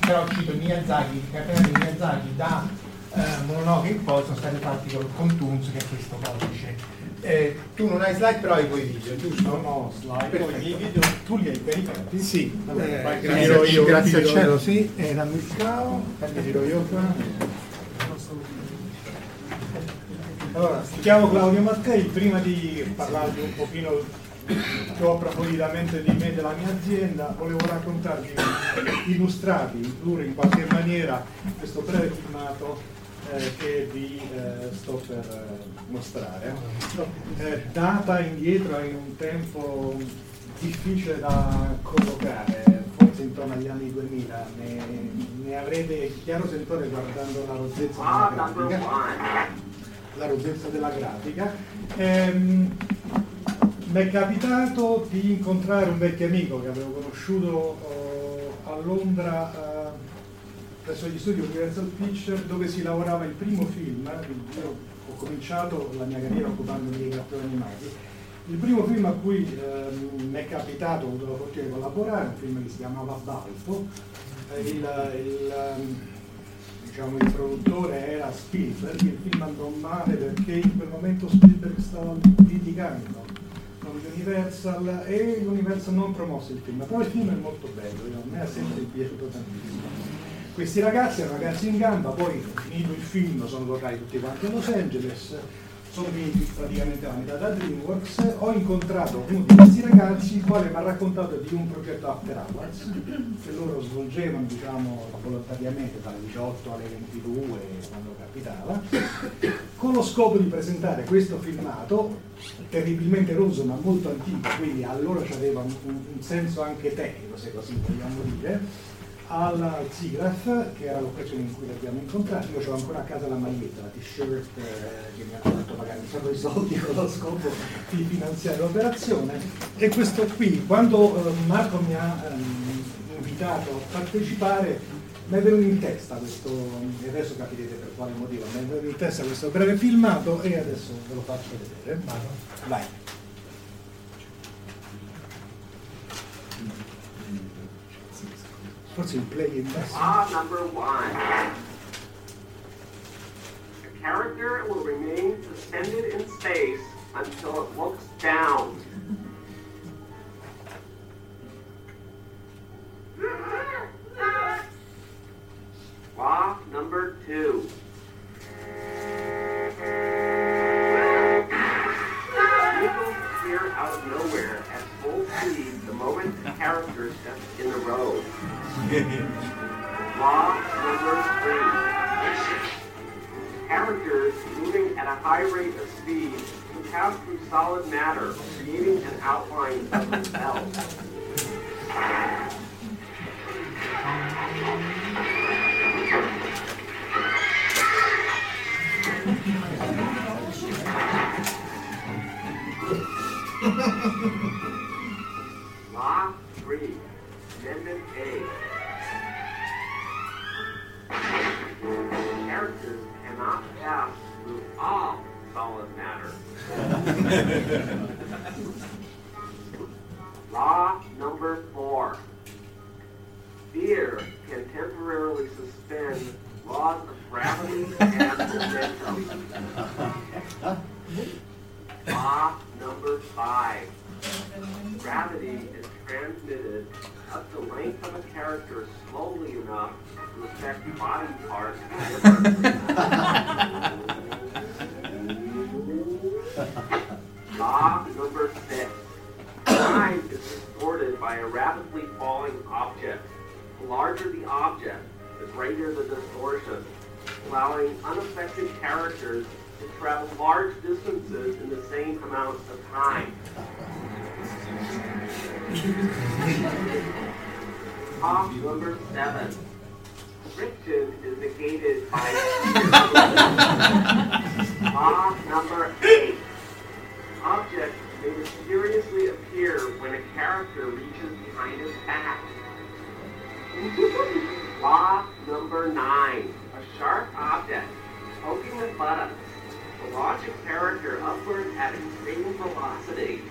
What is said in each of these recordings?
Però cito Miyazaki, i cartoni di Miyazaki da eh, Mononoke in poi sono stati fatti con, con Toons che è questo codice. Eh, tu non hai slide però hai quei video, giusto? Ho slide, poi i video tu li hai caricati? Sì, Vabbè, eh, vai, grazie, io, grazie al cielo, sì, e dammi il cavo, giro io qua. Allora, chiamo Claudio Mattei, prima di parlarvi un pochino più approfonditamente di me e della mia azienda, volevo raccontarvi, illustrarvi, includere in qualche maniera questo breve filmato eh, che vi eh, sto per eh, mostrare. Eh, data indietro in un tempo difficile da collocare, forse intorno agli anni 2000, ne, ne avrete chiaro sentore guardando la rozzezza della grafica la rozzezza della grafica. Ehm, mi è capitato di incontrare un vecchio amico che avevo conosciuto eh, a Londra eh, presso gli studi Universal Picture dove si lavorava il primo film. Io ho cominciato la mia carriera occupandomi dei cartoni animati. Il primo film a cui ehm, mi è capitato, ho avuto la fortuna di collaborare, un film che si chiamava Balto. Eh, il- il, ehm, diciamo, il produttore era Spielberg, il film andò male perché in quel momento Spielberg stava litigando con l'Universal e l'Universal non promosse il film, però il film è molto bello, a me è sempre piaciuto tantissimo. Questi ragazzi erano ragazzi in gamba, poi finito il film sono tornati tutti quanti a Los Angeles, sono venuti praticamente la metà da DreamWorks, ho incontrato uno di questi ragazzi il quale mi ha raccontato di un progetto After Hours che loro svolgevano diciamo volontariamente dalle 18 alle 22 quando capitava con lo scopo di presentare questo filmato terribilmente roso ma molto antico quindi allora aveva un, un senso anche tecnico se così vogliamo dire alla Zigraf, che era l'occasione in cui li abbiamo incontrati, io ho ancora a casa la maglietta, la t-shirt eh, che mi hanno fatto pagare un sacco di soldi con lo scopo di finanziare l'operazione. E questo qui, quando eh, Marco mi ha ehm, invitato a partecipare, mi è venuto in testa questo, e adesso capirete per quale motivo, mi è venuto in testa questo breve filmato e adesso ve lo faccio vedere. Vai. Forse il play in basso. Ah, number one. The character will remain suspended in space until it looks down. Law number two. Vehicles appear out of nowhere at full speed the moment the character steps in the road. Law number three. Characters moving at a high rate of speed to pass through solid matter, creating an outline of themselves. Law 3, Amendment A. Characters cannot pass through all solid matter. poking the buttocks will launch a character upward at extreme velocity.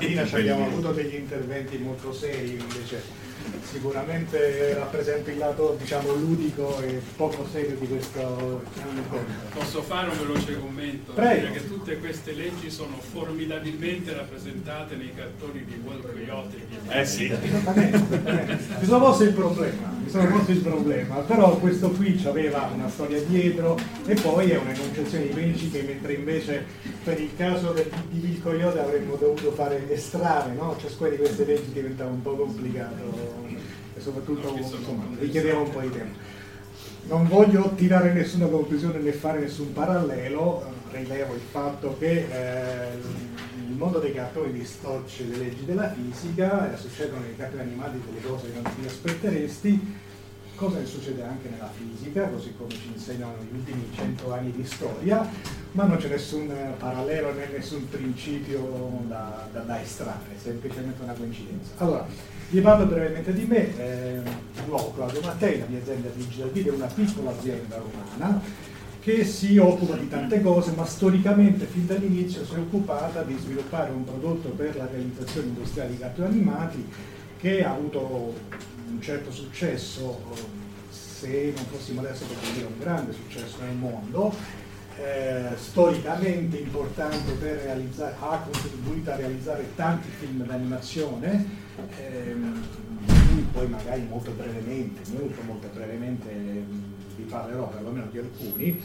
Ci abbiamo avuto degli interventi molto seri, invece sicuramente rappresenta il lato diciamo ludico e poco serio di questo incontro. Posso fare un veloce commento? Prego. Che tutte queste leggi sono formidabilmente rappresentate nei cartoni di Walt Coyote e di Eh sì. Esattamente, sono posto il problema, sono posto il problema, però questo qui aveva una storia dietro e poi è una concezione di principi, mentre invece per il caso del, di Bill Coyote avremmo dovuto fare estrare, no? Ciascuna di queste leggi diventava un po' complicato e soprattutto insomma, richiedeva un po' di tempo. Non voglio tirare nessuna conclusione né fare nessun parallelo, eh, rilevo il fatto che eh, mondo dei cartoni distorce le leggi della fisica, eh, succedono nei cartoni animati delle cose che non ti aspetteresti, cosa che succede anche nella fisica, così come ci insegnano gli ultimi cento anni di storia, ma non c'è nessun eh, parallelo né nessun principio da, da, da estrarre, è semplicemente una coincidenza. Allora, vi parlo brevemente di me, eh, Claudio Mattei, la mia azienda Digital Video è una piccola azienda romana che si occupa di tante cose, ma storicamente fin dall'inizio si è occupata di sviluppare un prodotto per la realizzazione industriale di cartoni animati che ha avuto un certo successo, se non fossimo adesso potremmo dire un grande successo nel mondo, eh, storicamente importante per realizzare, ha contribuito a realizzare tanti film d'animazione, ehm, poi magari molto brevemente, molto molto brevemente parlerò perlomeno di alcuni,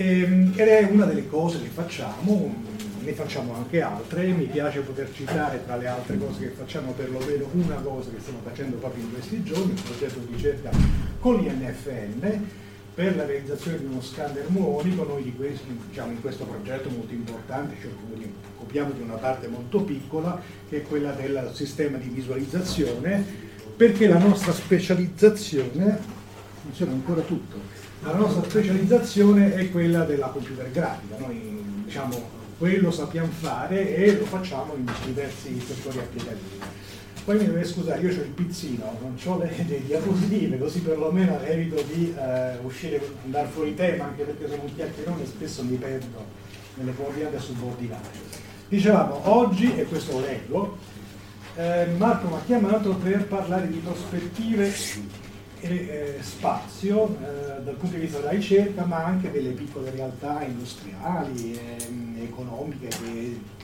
Ehm, ed è una delle cose che facciamo, ne facciamo anche altre, mi piace poter citare tra le altre cose che facciamo perlomeno una cosa che stiamo facendo proprio in questi giorni, un progetto di ricerca con l'INFN per la realizzazione di uno scanner muonico, noi di questo, diciamo, in questo progetto molto importante ci occupiamo di una parte molto piccola che è quella del sistema di visualizzazione perché la nostra specializzazione funziona ancora tutto la nostra specializzazione è quella della computer grafica, noi diciamo quello sappiamo fare e lo facciamo in diversi settori applicativi. Poi mi deve scusare, io ho il pizzino, non ho le, le, diapositive, così perlomeno evito di eh, uscire, andare fuori tema, anche perché sono un chiacchierone e spesso mi perdo nelle coordinate subordinate. Dicevamo, oggi, e questo lo leggo, eh, Marco mi ha chiamato per parlare di prospettive e eh, spazio eh, dal punto di vista della ricerca, ma anche delle piccole realtà industriali, e economiche che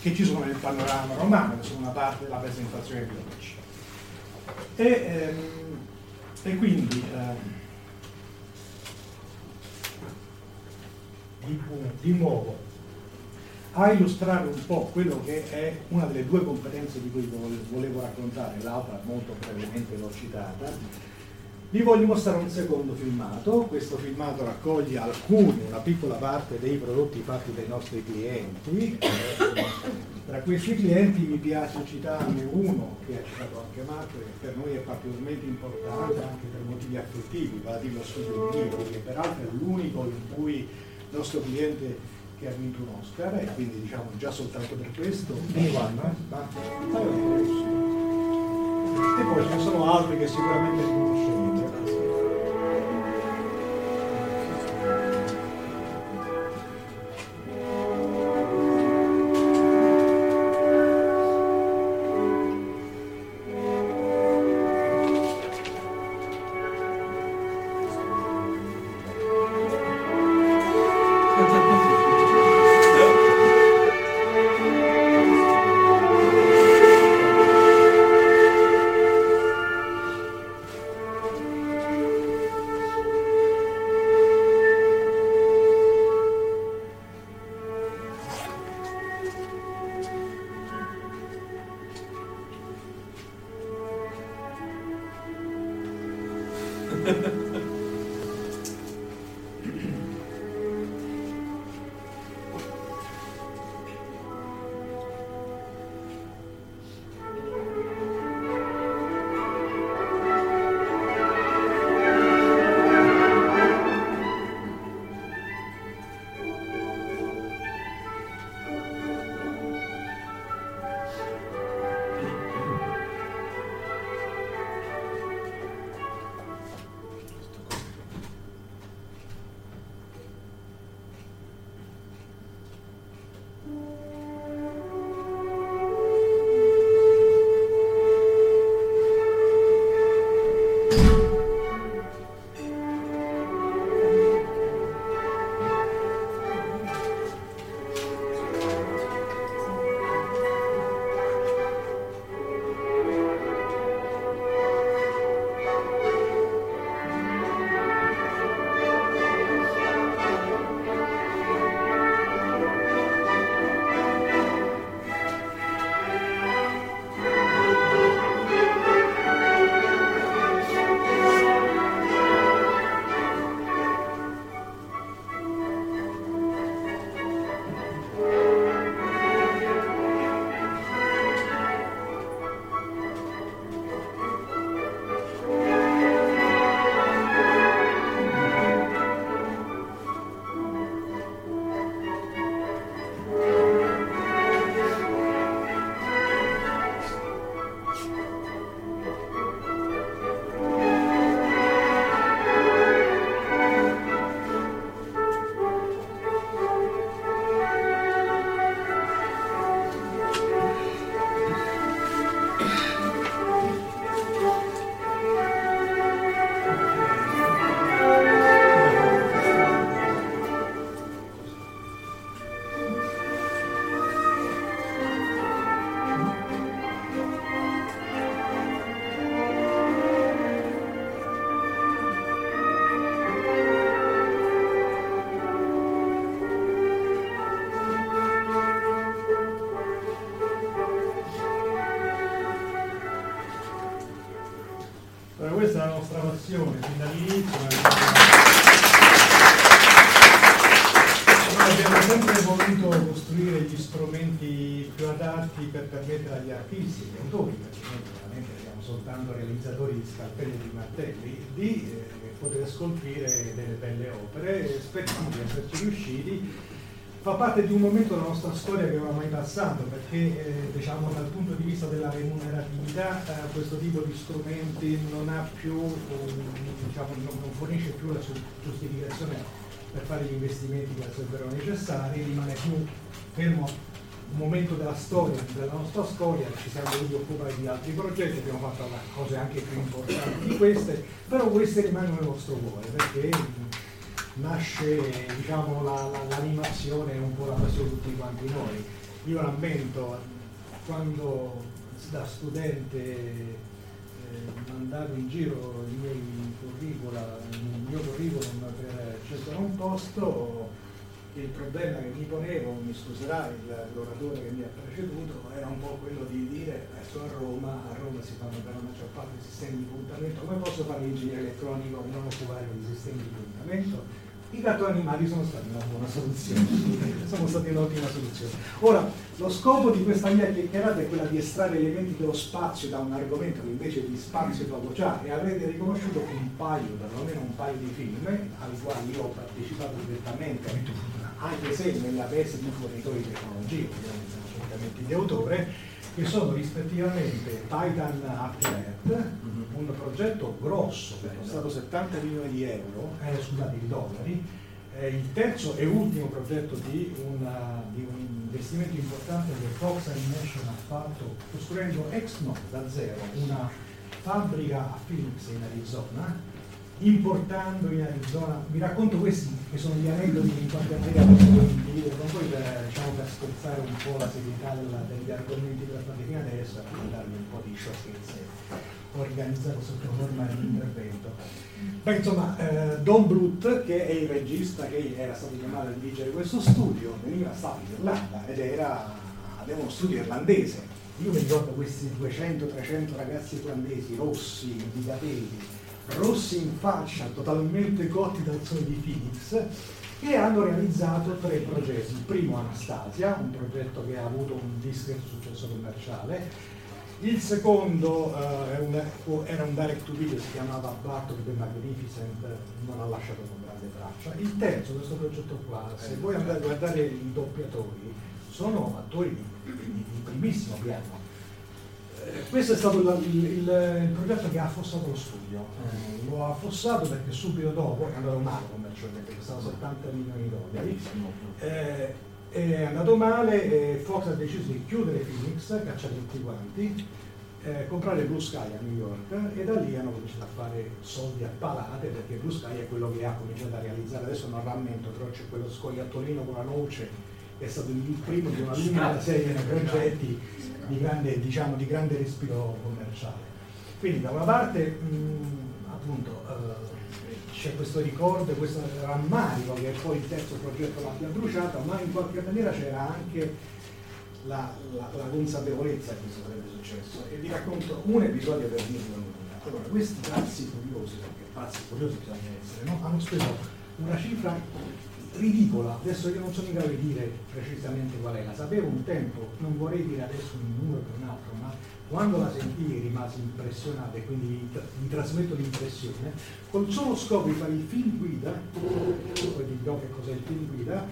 che ci sono nel panorama romano, che sono una parte della presentazione di oggi. E, ehm, e quindi ehm, di, di nuovo a illustrare un po' quello che è una delle due competenze di cui volevo raccontare, l'altra molto brevemente l'ho citata, vi voglio mostrare un secondo filmato, questo filmato raccoglie alcuni, una piccola parte dei prodotti fatti dai nostri clienti. Tra questi clienti mi piace citarne uno che ha citato anche Marco che per noi è particolarmente importante anche per motivi affettivi, vale a dire lo studio libro, che peraltro è l'unico in cui il nostro cliente che ha vinto un Oscar e quindi diciamo già soltanto per questo. Eh? E poi ce ne sono altri che sicuramente opere, spettacoli esserci riusciti, fa parte di un momento della nostra storia che non ha mai passato, perché eh, diciamo, dal punto di vista della remuneratività eh, questo tipo di strumenti non, ha più, diciamo, non fornisce più la giustificazione per fare gli investimenti che sarebbero necessari, rimane più fermo un momento della storia, della nostra storia, ci siamo dovuti occupare di altri progetti, abbiamo fatto cose anche più importanti di queste, però queste rimangono nel nostro cuore perché nasce diciamo, la, la, l'animazione un po' la passione di tutti quanti noi. Io rammento quando da studente eh, mandavo in giro i miei curricula, il mio curriculum per cercare un posto, il problema che mi ponevo, mi scuserà l'oratore che mi ha preceduto, era un po' quello di dire adesso a Roma, a Roma si fanno per la maggior parte i sistemi di puntamento, come posso fare l'ingegnere elettronico e non occupare di sistemi di puntamento? I cartoni animati sono stati una buona soluzione, sono stati un'ottima soluzione. Ora, lo scopo di questa mia chiacchierata è quella di estrarre elementi dello spazio da un argomento che invece di spazio poco già e avrete riconosciuto un paio, perlomeno un paio di film ai quali io ho partecipato direttamente, anche se nella veste di fornitore di tecnologia, ovviamente di autore, che sono rispettivamente Titan After Earth, un progetto grosso che è costato 70 milioni di euro, eh, scusate, di dollari, eh, il terzo e ultimo progetto di, una, di, un investimento importante che Fox Animation ha fatto costruendo ex novo da zero una fabbrica a Phoenix in Arizona importando in Arizona, vi racconto questi che sono gli aneddoti in qualche maniera posso condividere con voi per, diciamo, per spezzare un po' la serietà degli argomenti fate fino adesso e darvi un po' di sciocchezze organizzato sotto forma di intervento. Beh, insomma, eh, Don Bluth, che è il regista che era stato chiamato a dirigere questo studio, veniva stato in Irlanda ed era, aveva uno studio irlandese. Io mi ricordo questi 200-300 ragazzi irlandesi, rossi, di capelli, rossi in faccia, totalmente cotti dal sole di Phoenix, che hanno realizzato tre progetti. Il primo Anastasia, un progetto che ha avuto un discreto successo commerciale, il secondo un, era un direct to video, si chiamava Battle the Magnificent, non ha lasciato con grande traccia. Il terzo, questo progetto qua, se voi andate a guardare i doppiatori, sono attori di, di, di primissimo piano. Eh, questo è stato il, il, il, progetto che ha affossato lo studio. Eh, lo ha affossato perché subito dopo è andato male commercialmente, costava 70 milioni di dollari. Eh, è andato male e Fox ha deciso di chiudere Phoenix, cacciare tutti quanti, eh, comprare Blue Sky a New York e da lì hanno cominciato a fare soldi a palate perché Blue Sky è quello che ha cominciato a realizzare, adesso non rammento, però c'è quello scoiattolino con la noce è stato il primo di una lunga serie di progetti di grande, diciamo, di grande respiro commerciale. Quindi da una parte mh, appunto eh, c'è questo ricordo, questo rammarico che poi il terzo progetto l'abbia bruciato, ma in qualche maniera c'era anche la, la, la, consapevolezza che questo sarebbe successo. E vi racconto un episodio per dirlo nulla. Allora, questi pazzi curiosi, perché pazzi curiosi bisogna essere, no? hanno speso una cifra ridicola, adesso io non sono in grado di dire precisamente qual è, la sapevo un tempo, non vorrei dire adesso un numero per un altro, ma quando la sentii rimasi impressionato e quindi mi trasmetto l'impressione, col solo scopo di fare il film guida, poi vi dirò che cos'è il film guida,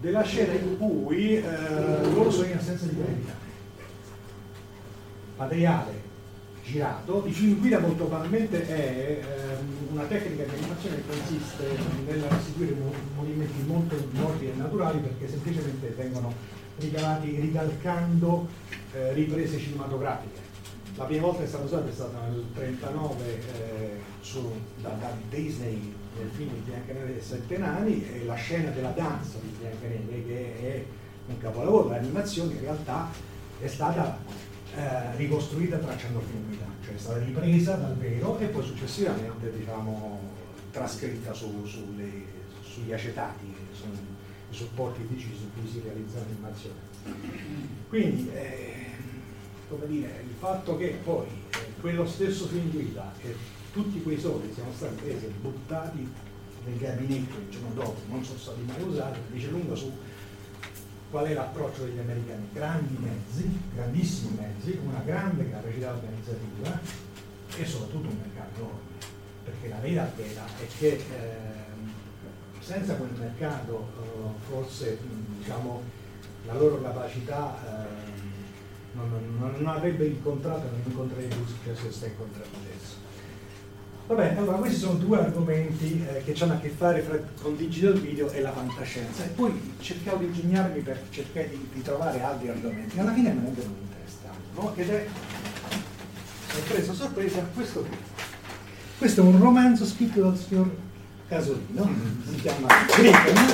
della scena in cui eh, loro sono in assenza di gravità. Materiale girato, il film guida molto banalmente è ehm, una tecnica di animazione che consiste nel restituire movimenti molto morbidi e naturali perché semplicemente vengono ricavati ricalcando eh, riprese cinematografiche. La prima volta che è stata usata è stata nel 1939 eh, da, da, Disney nel film di Biancaneve e Sette Nani e la scena della danza di Biancaneve che è un capolavoro, l'animazione in realtà è stata eh, ricostruita tracciando il film cioè è stata ripresa dal vero e poi successivamente diciamo, trascritta su, sulle, sugli acetati, che sono i supporti fisici su cui si realizza l'animazione. Quindi eh, come dire, il fatto che poi eh, quello stesso film guida e tutti quei soldi siano stati presi e buttati nel gabinetto il giorno dopo, non sono stati mai usati, dice lunga su qual è l'approccio degli americani. Grandi mezzi, grandissimi mezzi, una grande capacità organizzativa e soprattutto un mercato enorme. Perché la vera vera è che eh, senza quel mercato eh, forse diciamo, la loro capacità eh, non, non, non, avrebbe incontrato, non incontrerebbe il successo che sta incontrando. Va bene, allora questi sono due argomenti eh, che hanno a che fare fra, con digital video e la fantascienza e poi cercavo di ingegnarmi per cercare di, di trovare altri argomenti. Alla fine me ne venuto in testa, no? Ed è sorpresa, sorpresa, questo qui. Questo è un romanzo scritto dal signor Casolino, si chiama Griffin.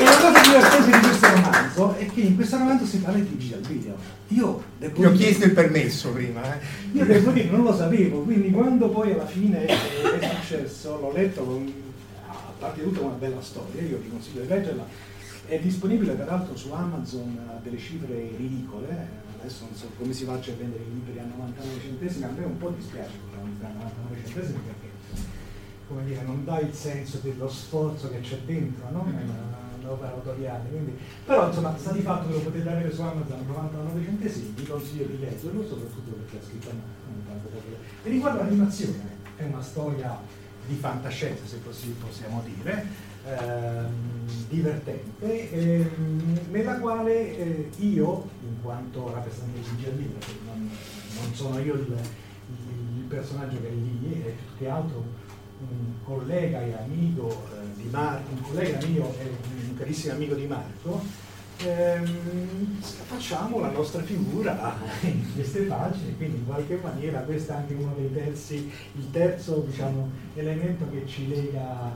E la cosa divertente di questo romanzo è che in questo romanzo si parla di digital video. Io, devo Io ho chiesto il permesso prima. Eh. Io devo dire, non lo sapevo, quindi quando poi alla fine è, è successo, l'ho letto con, a parte tutta una bella storia, io vi consiglio di leggerla. È disponibile peraltro su Amazon a delle cifre ridicole, adesso non so come si faccia a vendere i libri a 99 centesimi, a me un po' dispiace a 99 centesimi perché come dire, non dà il senso dello sforzo che c'è dentro no? Nell'opera autoriale. Quindi, però insomma, sta di fatto che lo potete avere su Amazon a 99 centesimi, vi consiglio di leggerlo, soprattutto perché è scritto a E riguardo l'animazione, è una storia di fantascienza, se così possiamo dire, ehm, divertente, ehm, nella quale eh, io, in quanto rappresentante di perché non, non, sono io il, il, personaggio che è lì, è più che altro un collega e amico eh, di Marco, un collega mio e un carissimo amico di Marco, ehm, facciamo la nostra figura in queste pagine, quindi in qualche maniera questo è anche uno dei terzi, il terzo diciamo, elemento che ci lega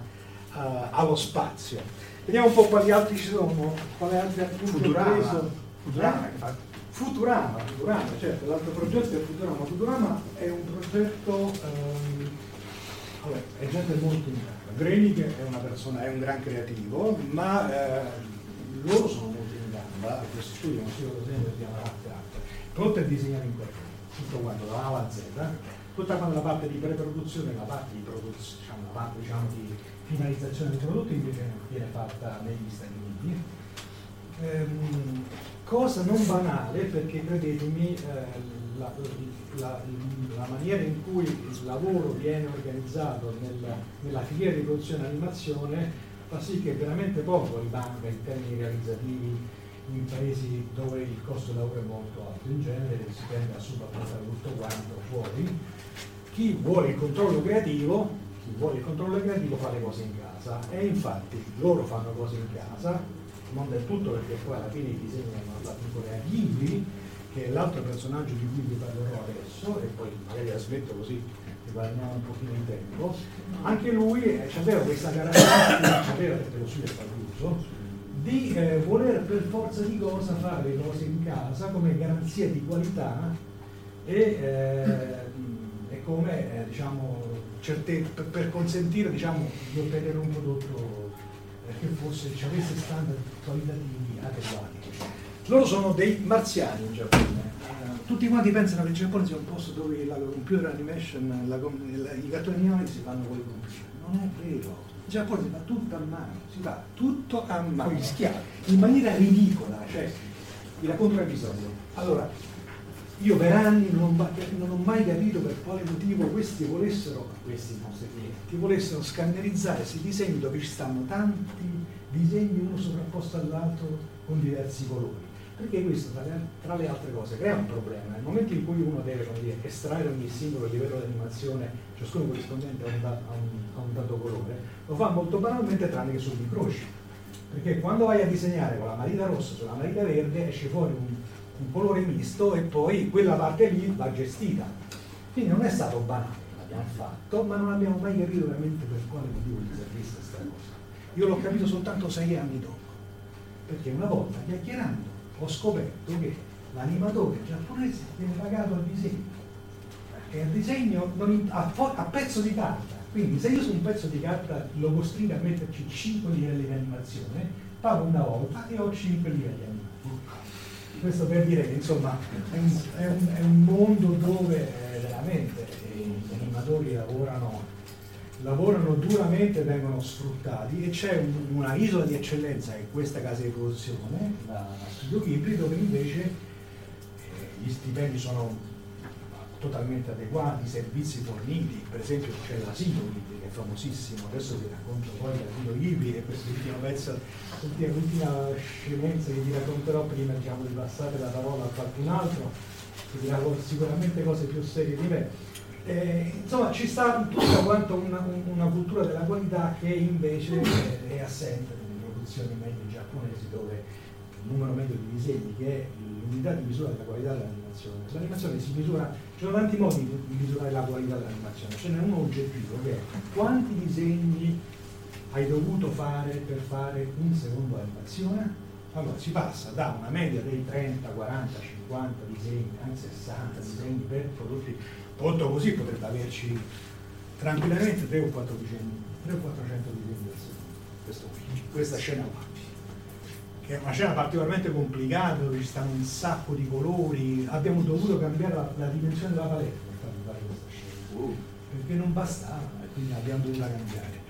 uh, allo spazio. Vediamo un po' quali altri ci sono, quale altri Futurama. Futurama, eh? Futurama, Futurama, certo, l'altro progetto è Futurama. Futurama è un progetto um, vabbè, è gente molto in gamba. Grenig è una persona, è un gran creativo, ma eh, loro sono molto in gamba, questo studio non si vede sempre si chiama Arte Arte, pronto a disegnare in qualcosa, tutto quanto da A alla Z, tutta la parte di preproduzione, la parte di produzione, diciamo, la parte diciamo, di finalizzazione dei prodotti invece viene fatta negli Stati Uniti. Ehm, cosa non banale perché credetemi eh, la, la, la, maniera in cui il lavoro viene organizzato nella, nella filiera di produzione e animazione fa sì che veramente poco rimanga in termini realizzativi in paesi dove il costo del lavoro è molto alto, in genere si tende a subapportare tutto quanto fuori. Chi vuole il controllo creativo, chi vuole il controllo creativo fa le cose in casa e infatti loro fanno cose in casa, non del tutto perché poi alla fine i disegni vengono fatti ancora agli libri, che è l'altro personaggio di cui vi parlerò adesso, e poi magari la smetto così ne parliamo un pochino di tempo, anche lui eh, aveva questa caratteristica, aveva perché lo studio è famoso, di eh, voler per forza di cosa fare le cose in casa come garanzia di qualità e, eh, come eh, diciamo, certe, per, per, consentire diciamo, di ottenere un prodotto eh, che fosse, ci avesse standard qualitativi adeguati. Loro sono dei marziani in Giappone. Uh, tutti quanti pensano che il Giappone sia un posto dove la computer animation, la, la, i cartoni animati si fanno con i computer. Non è vero. Il Giappone si fa tutto a mano, si fa tutto a mano. Con gli schiavi. In maniera ridicola. Cioè, vi racconto un episodio. Allora, io per anni non, non, ho mai capito per quale motivo questi volessero, questi nostri clienti, volessero scannerizzare questi disegni dove ci stanno tanti disegni uno sovrapposto all'altro con diversi colori perché questo tra le, altre cose crea un problema. Nel momento in cui uno deve dire, estrarre ogni singolo livello di animazione, ciascuno corrispondente a un, dato, a, un, a un, dato colore, lo fa molto banalmente tranne che sull'incrocio. Perché quando vai a disegnare con la marita rossa sulla marita verde esce fuori un, un colore misto e poi quella parte lì va gestita. Quindi non è stato banale, l'abbiamo fatto, ma non abbiamo mai capito veramente per quale motivo gli servisse questa cosa. Io l'ho capito soltanto sei anni dopo, perché una volta chiacchierando ho scoperto che l'animatore giapponese viene pagato al disegno, perché il disegno a, a, pezzo di carta, quindi se io su un pezzo di carta lo costringo a metterci 5 livelli di animazione, pago una volta e ho 5 livelli animati. Questo per dire che insomma è un, è un, è un mondo dove eh, veramente eh, gli animatori lavorano lavorano duramente vengono sfruttati e c'è un, una isola di eccellenza che è questa casa di produzione, la Studio Ghibli, dove invece eh, gli stipendi sono totalmente adeguati, i servizi forniti, per esempio c'è l'asilo Ghibli che è famosissimo, adesso vi racconto poi l'asilo Ghibli e questo ultimo pezzo, l'ultima, l'ultima scemenza che vi racconterò prima diciamo, di passare la parola a qualcun altro, che dirà sicuramente cose più serie di me. Eh, insomma ci sta tutta quanto una, una, cultura della qualità che invece è, assente nelle produzioni medie giapponesi dove il numero medio di disegni che è l'unità di misura della qualità dell'animazione. L'animazione si misura, ci sono tanti modi di misurare la qualità dell'animazione, ce n'è uno oggettivo che è quanti disegni hai dovuto fare per fare un secondo animazione? Allora si passa da una media dei 30, 40, 50 disegni, anzi 60 disegni per prodotti, prodotto così potrebbe averci tranquillamente 3 o 4 disegni, 3 o 400 disegni al secondo, questa scena qua che è una scena particolarmente complicata dove ci stanno un sacco di colori, abbiamo dovuto cambiare la, la dimensione della palette per fare questa scena, uh. perché non bastava e quindi abbiamo dovuto cambiare.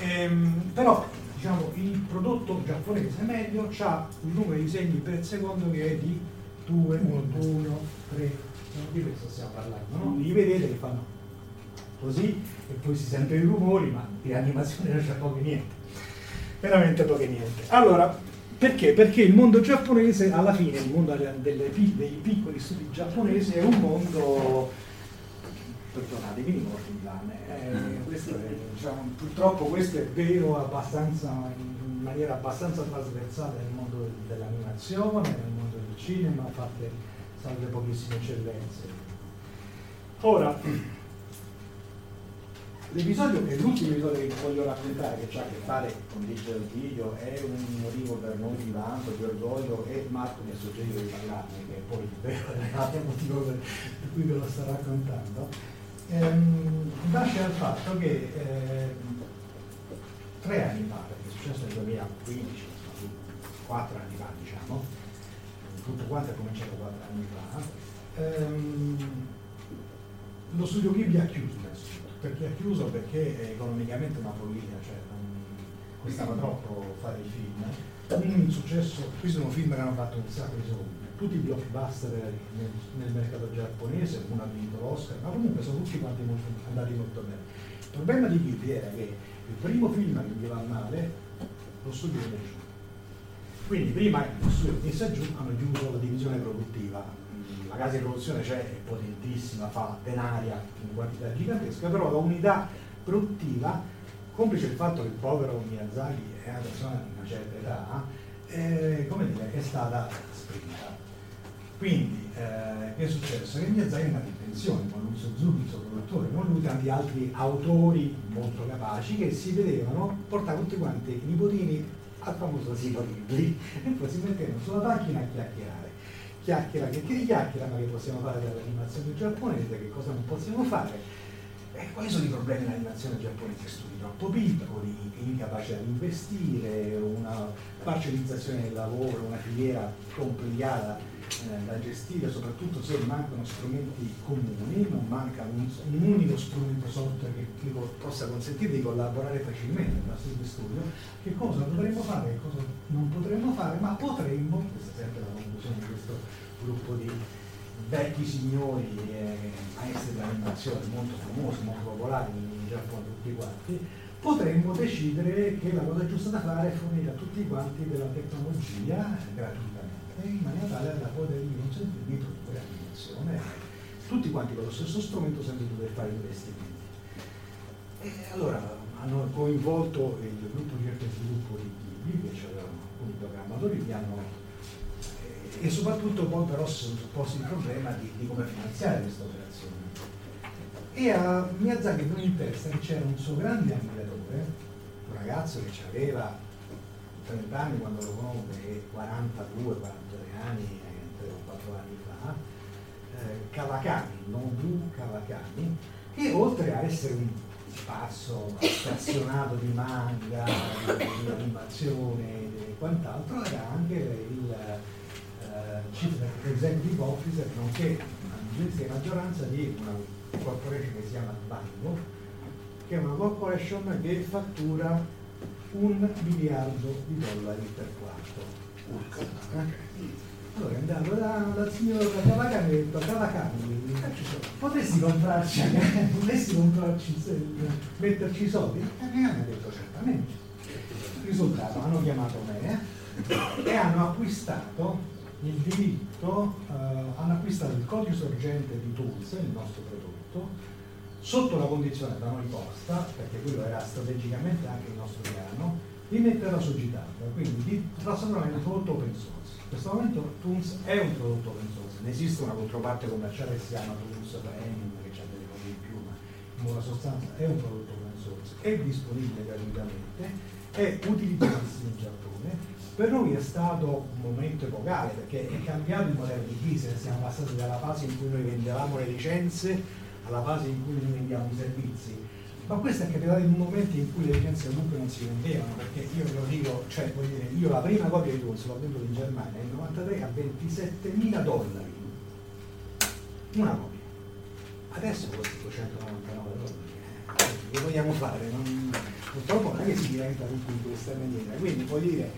Ehm, però diciamo, il prodotto giapponese medio ha un numero di disegni per secondo che è di 2, 1, 1, 3, di questo stiamo parlando, no? Li vedete che fanno così e poi si sentono i rumori, ma di animazione non c'è poco niente, veramente poco niente. Allora, perché? Perché il mondo giapponese, alla fine, il mondo delle, dei piccoli studi giapponesi è un mondo, perdonatemi, di mortillane. Eh, questo è, diciamo, purtroppo questo è vero abbastanza, in maniera abbastanza trasversale nel mondo dell'animazione, nel mondo del cinema, fatte salve pochissime eccellenze. Ora, L'episodio è l'ultimo episodio che voglio raccontare, che ha a che fare con digital video, è un motivo per noi di vanto, di orgoglio e Marco mi ha suggerito di parlarne, che è poi il vero motivo per, cui ve lo sto raccontando. Ehm, nasce dal fatto che eh, tre anni fa, perché è successo nel 2015, quattro anni fa diciamo, tutto quanto è cominciato quattro anni fa, ehm, lo studio Ghibli ha chiuso perché ha chiuso perché economicamente una follia, cioè non costava troppo fare i film. Un successo, questi sono film che hanno fatto un sacco di soldi, tutti i blockbuster nel, nel mercato giapponese, uno ha vinto l'Oscar, ma comunque sono tutti quanti molto, andati molto bene. Il problema di Ghibli era che il primo film che gli va male, lo studio è giù. Quindi prima lo studio venisse giù hanno chiuso la divisione produttiva, la casa di produzione c'è, è potentissima, fa denaria in quantità gigantesca, però la unità produttiva, complice il fatto che il povero Miyazaki è una persona di una certa età, eh, come dire, è stata sprinta. Quindi, eh, che è successo? Che Miyazaki è andato in pensione con lui Suzuki, il suo produttore, con lui tanti altri autori molto capaci che si vedevano portare tutti quanti i nipotini al famoso sito Ghibli e poi si mettevano sulla macchina a chiacchierare chiacchiera che ti chiacchiera, ma che possiamo fare dall'animazione giapponese, che cosa non possiamo fare. Eh, quali sono i problemi dell'animazione giapponese? Studi troppo piccoli, incapaci ad investire, una parcellizzazione del lavoro, una filiera complicata eh, da gestire, soprattutto se mancano strumenti comuni, non manca un, un unico strumento software che, che, possa consentire di collaborare facilmente nel nostro studio, che cosa dovremmo fare, che cosa non potremmo fare, ma potremmo, questa è sempre la conclusione di questo gruppo di vecchi signori eh, maestri dell'animazione molto famosi, molto popolari in Giappone tutti quanti, potremmo decidere che la cosa giusta da fare è fornire a tutti quanti della tecnologia gratuita in maniera tale da poter consentire di produrre animazione tutti quanti con lo stesso strumento senza dover fare investimenti. E allora hanno coinvolto il gruppo di ricerca e sviluppo di Ghibli, che c'erano alcuni programmatori che hanno eh, e soprattutto poi però si sono posti il problema di, di come finanziare questa operazione. E a Miyazaki è in testa che c'era un suo grande ammiratore, un ragazzo che aveva 30 anni quando lo conobbe e 42, 43 anni, 3 o 4 anni fa, eh, Kawakami, Nobu Kawakami, che oltre a essere un pazzo appassionato di manga, di, animazione e quant'altro, era anche il eh, chief executive officer, nonché giudice di maggioranza di una corporation che si chiama Bango, che è una corporation che fattura un miliardo di dollari per quarto. Allora andando da, dal signor Cavacani e detto Cavacani, potresti comprarci, potresti comprarci, metterci i soldi? E mi hanno detto certamente. Risultato, hanno chiamato me e hanno acquistato il diritto, eh, hanno acquistato il codice sorgente di Tools, il nostro prodotto, sotto la condizione da noi posta, perché quello era strategicamente anche il nostro piano, di metterla su GitHub, quindi di trasformarla in un prodotto open source. In questo momento Tools è un prodotto open source, ne esiste una controparte commerciale che si chiama Tools Premium, che ha delle cose in più, ma in buona sostanza è un prodotto open source, è disponibile gratuitamente, è utilizzatissimo in Giappone. Per noi è stato un momento epocale perché è cambiato il modello di business, siamo passati dalla fase in cui noi vendevamo le licenze alla fase in cui noi vendiamo i servizi. Ma questo è capitato in un momento in cui le licenze comunque non si vendevano, perché io ve lo dico, cioè voglio dire, io la prima copia di Tools l'ho venduta in Germania nel 93 a 27.000 dollari. Una copia. Adesso costa 299 dollari. Che vogliamo fare? Non, purtroppo non è che si diventa tutto in questa maniera. Quindi voglio dire,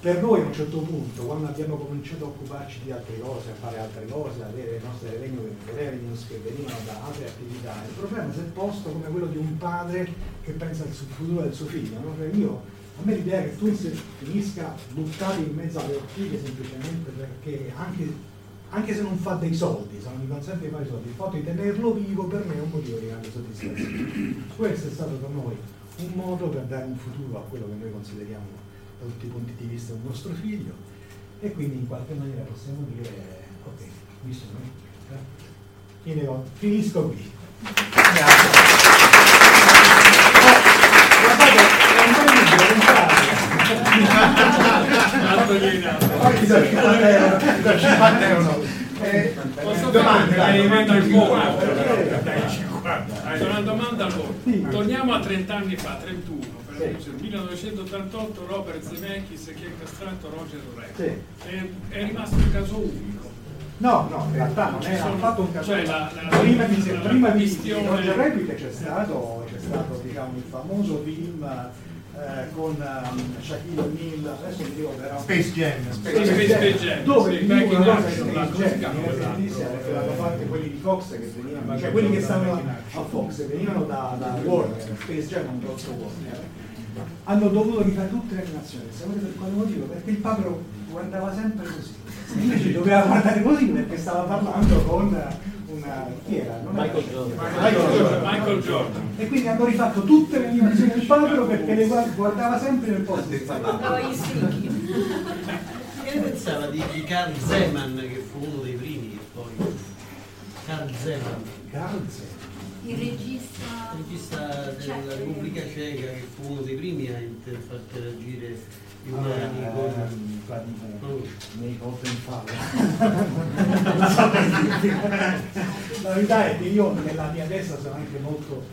per noi a un certo punto, quando abbiamo cominciato a occuparci di altre cose, a fare altre cose, ad avere le nostre revenues che venivano da altre attività, il problema si è posto come quello di un padre che pensa al futuro del suo figlio. No? Cioè io, a me l'idea che tu finisca buttato in mezzo alle ortiglie semplicemente perché anche, anche, se non fa dei soldi, se non mi consente di fare i soldi, il fatto di tenerlo vivo per me è un motivo di grande soddisfazione. Questo è stato per noi un modo per dare un futuro a quello che noi consideriamo da tutti i punti di vista del nostro figlio e quindi in qualche maniera possiamo dire ok, visto noi eh? finisco qui. Grazie. Sono una domanda allora. Torniamo a 30 anni fa, 31 nel 1988 Robert Zemeckis che ha castrato Roger Rabbit. Sì. È, è, rimasto un caso unico. No, no, in realtà non era Sono, fatto un caso cioè unico. La, la, prima di, la, prima di, questione... di Roger Rabbit c'è stato, c'è stato diciamo, il famoso film eh, con um, Shaquille O'Neal, adesso mi ricordo, era Space Jam, Space, Space Jam, dove sì, una cosa Space Jam, che l'hanno fatto quelli di Fox che venivano, cioè quelli che stavano a Fox venivano da, da Warner, Space Jam è un grosso Warner hanno dovuto rifare tutte le animazioni. Sapete per quale motivo? Perché il padre guardava sempre così. Invece doveva guardare così perché stava parlando con una chi era? Non Michael, Jordan. Michael, Jordan. Michael Jordan. E quindi hanno rifatto tutte le animazioni del padre perché le guardava sempre nel posto di Io pensava di, di Carl Zeman che fu uno dei primi che poi Carl Zeman. Carl Zeman il regista, il regista della Repubblica Ceca che fu uno dei primi a far interagire gli umani Ah, con eh, nei Open Fire. La verità è che io nella mia testa sono anche molto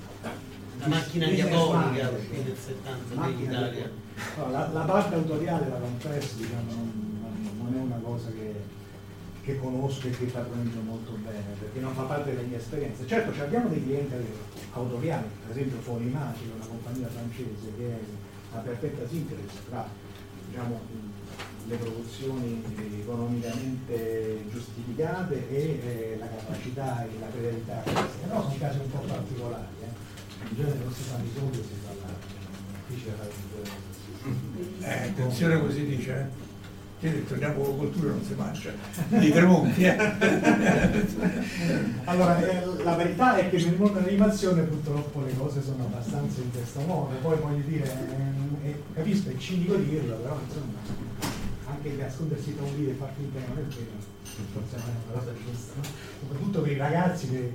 la macchina diabolica del 70 Macchina dell'Italia. No, la, la parte autoriale la confesso, diciamo, non, non è una cosa che, che conosco e che padronizzo molto bene, perché non fa parte delle mie esperienze. Certo, abbiamo dei clienti autoriali, per esempio Folimagico, una compagnia francese che è una perfetta sintesi tra diciamo, le produzioni economicamente giustificate e eh, la capacità e la creatività. Però sono casi un po' particolari. Eh. In genere non si fanno i soldi si fa difficile fare Eh, attenzione così dice, eh. Che torniamo con la cultura non si mangia di Tremonti. Eh. allora, eh, la verità è che nel mondo dell'animazione purtroppo le cose sono abbastanza in questo modo, poi voglio dire, eh, eh, capisco, è cinico dirlo, però insomma, anche nascondersi da un video e far finta che non è vero, forse non è una cosa giusta, no? soprattutto per i ragazzi che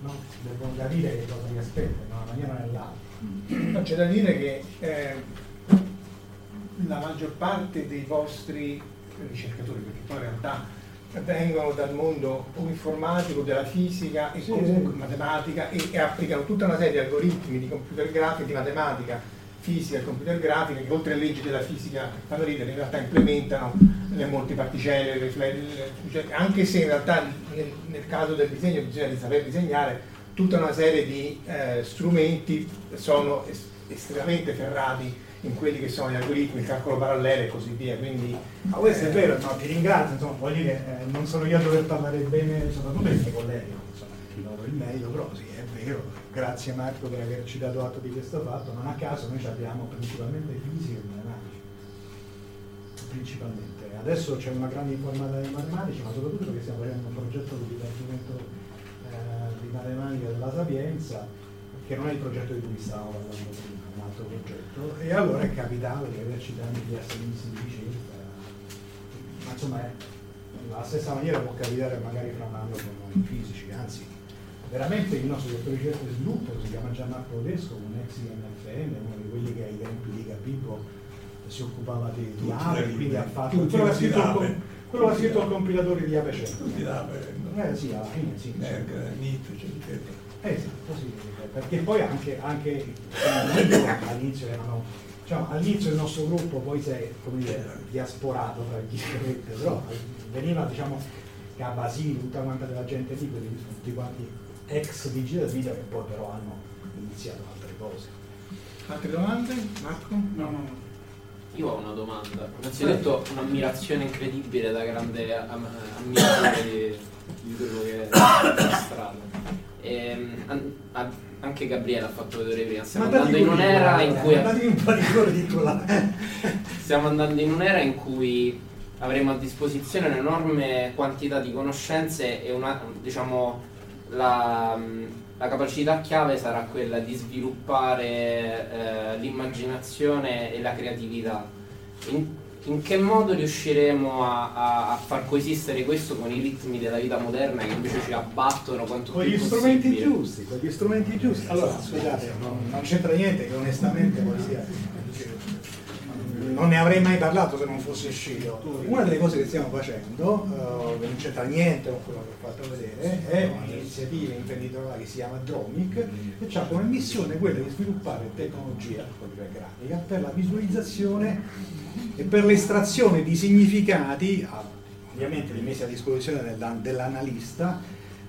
no, devono capire che cosa li aspetta, in una maniera o nell'altra. No, c'è da dire che eh, la maggior parte dei vostri ricercatori, perché poi in realtà vengono dal mondo o informatico, della fisica e Sì, comunque sì. matematica e, e applicano tutta una serie di algoritmi di computer grafica, di matematica, fisica e computer grafica che oltre alle leggi della fisica fanno ridere in realtà implementano le multiparticelle, le le- cioè, anche se in realtà nel, nel caso del disegno bisogna di saper disegnare tutta una serie di eh, strumenti sono es- estremamente ferrati in quelli che sono gli algoritmi, il calcolo parallelo e così via. Quindi, Ma questo è vero, no, ti ringrazio, insomma, voglio dire, eh, non sono io a dover parlare bene, soprattutto dei miei colleghi, insomma, chi loro il meglio, però sì, è vero, grazie Marco per averci dato atto di questo fatto, non a caso noi abbiamo principalmente fisica e matematici, principalmente. Adesso c'è una grande informata di matematici, ma soprattutto perché stiamo facendo un progetto di dipartimento eh, di matematica della Sapienza, che non è il progetto di cui stavamo parlando prima, altro progetto, e allora è capitato di averci tanti assegnisti di ricerca, ma insomma è, la stessa maniera può capitare magari fra un anno con noi fisici, anzi veramente il nostro direttore di ricerca e sviluppo si chiama Gianmarco Tedesco, un ex INFM, uno di quelli che ai tempi di Capipo si occupava di, di AVE, quindi ha fatto quello che ha scritto, Ape. quello ha scritto il compilatore di AVE 100. Tutti da per Eh sì, alla fine sì. Merck. NIT, eccetera. Esatto, sì, perché poi anche, anche all'inizio erano, diciamo, all'inizio il nostro gruppo poi si è come dire, diasporato tra virgolette, però veniva diciamo da Basile, tutta quanta della gente lì, quelli tutti quanti ex vigili del video che poi però hanno iniziato altre cose. altre domande? Marco? No, no, no. Io ho una domanda. Innanzitutto un'ammirazione incredibile da grande am- ammiratore di, di quello che è illustrato. Ehm, anche Gabriele ha fatto vedere prima. Stiamo andando in un'era in cui Mandati un stiamo andando in un'era in cui avremo a disposizione un'enorme quantità di conoscenze e una, diciamo, la, la capacità chiave sarà quella di sviluppare eh, l'immaginazione e la creatività. In, in che modo riusciremo a, a- a far coesistere questo con i ritmi della vita moderna che invece ci abbattono quanto Con più gli strumenti possibile? giusti, con gli strumenti giusti. Allora, scusate, non, non c'entra niente che onestamente sia. Non ne avrei mai parlato se non fosse uscito. Una delle cose che stiamo facendo, eh, non c'entra niente con quello che ho fatto vedere, è un'iniziativa imprenditoriale che si chiama Dromic e ha come missione quella di sviluppare tecnologia grafica per la visualizzazione e per l'estrazione di significati, ovviamente li messi a disposizione della- dell'analista,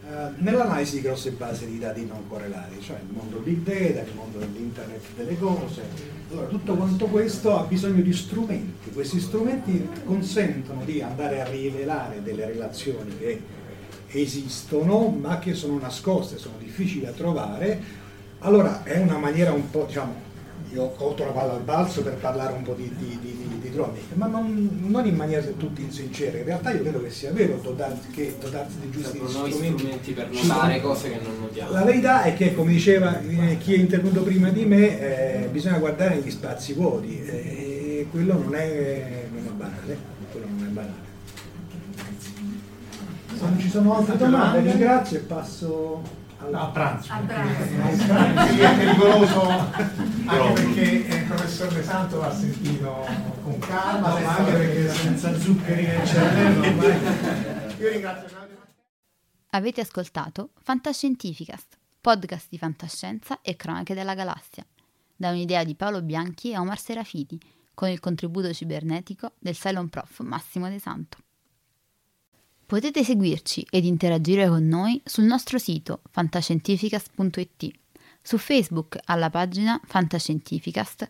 eh, nell'analisi di grosse basi di dati non correlati, cioè il mondo big data, il mondo dell'internet delle cose. Allora, tutto quanto questo ha bisogno di strumenti. Questi strumenti consentono di andare a rivelare delle relazioni che esistono ma che sono nascoste, sono difficili da trovare. Allora è una maniera un po', diciamo, io ho la palla al balzo per parlare un po' di, di, di, Dromic, ma non, non in maniera del tutto insincera. In realtà io credo che sia vero dotarsi, che dotarsi di giusti nuovi strumenti. strumenti per ci- notare cose che non notiamo. La verità è che, come diceva eh, chi è intervenuto prima di me, eh, bisogna guardare negli spazi vuoti e quello non è, non è banale. Quello non è banale. Se non ci sono altre domande, ringrazio e passo alla a pranzo. A pranzo. Sì, è pericoloso anche perché eh, il professor De Santo va sentito con calma, ma anche perché senza zuccheri nel cervello. Io ringrazio Claudio. Avete ascoltato Fantascientificast, podcast di fantascienza e cronache della galassia, da un'idea di Paolo Bianchi e Omar Serafiti, con il contributo cibernetico del Cylon Prof Massimo De Santo. Potete seguirci ed interagire con noi sul nostro sito fantascientificast.it, su Facebook alla pagina Fantascientificast,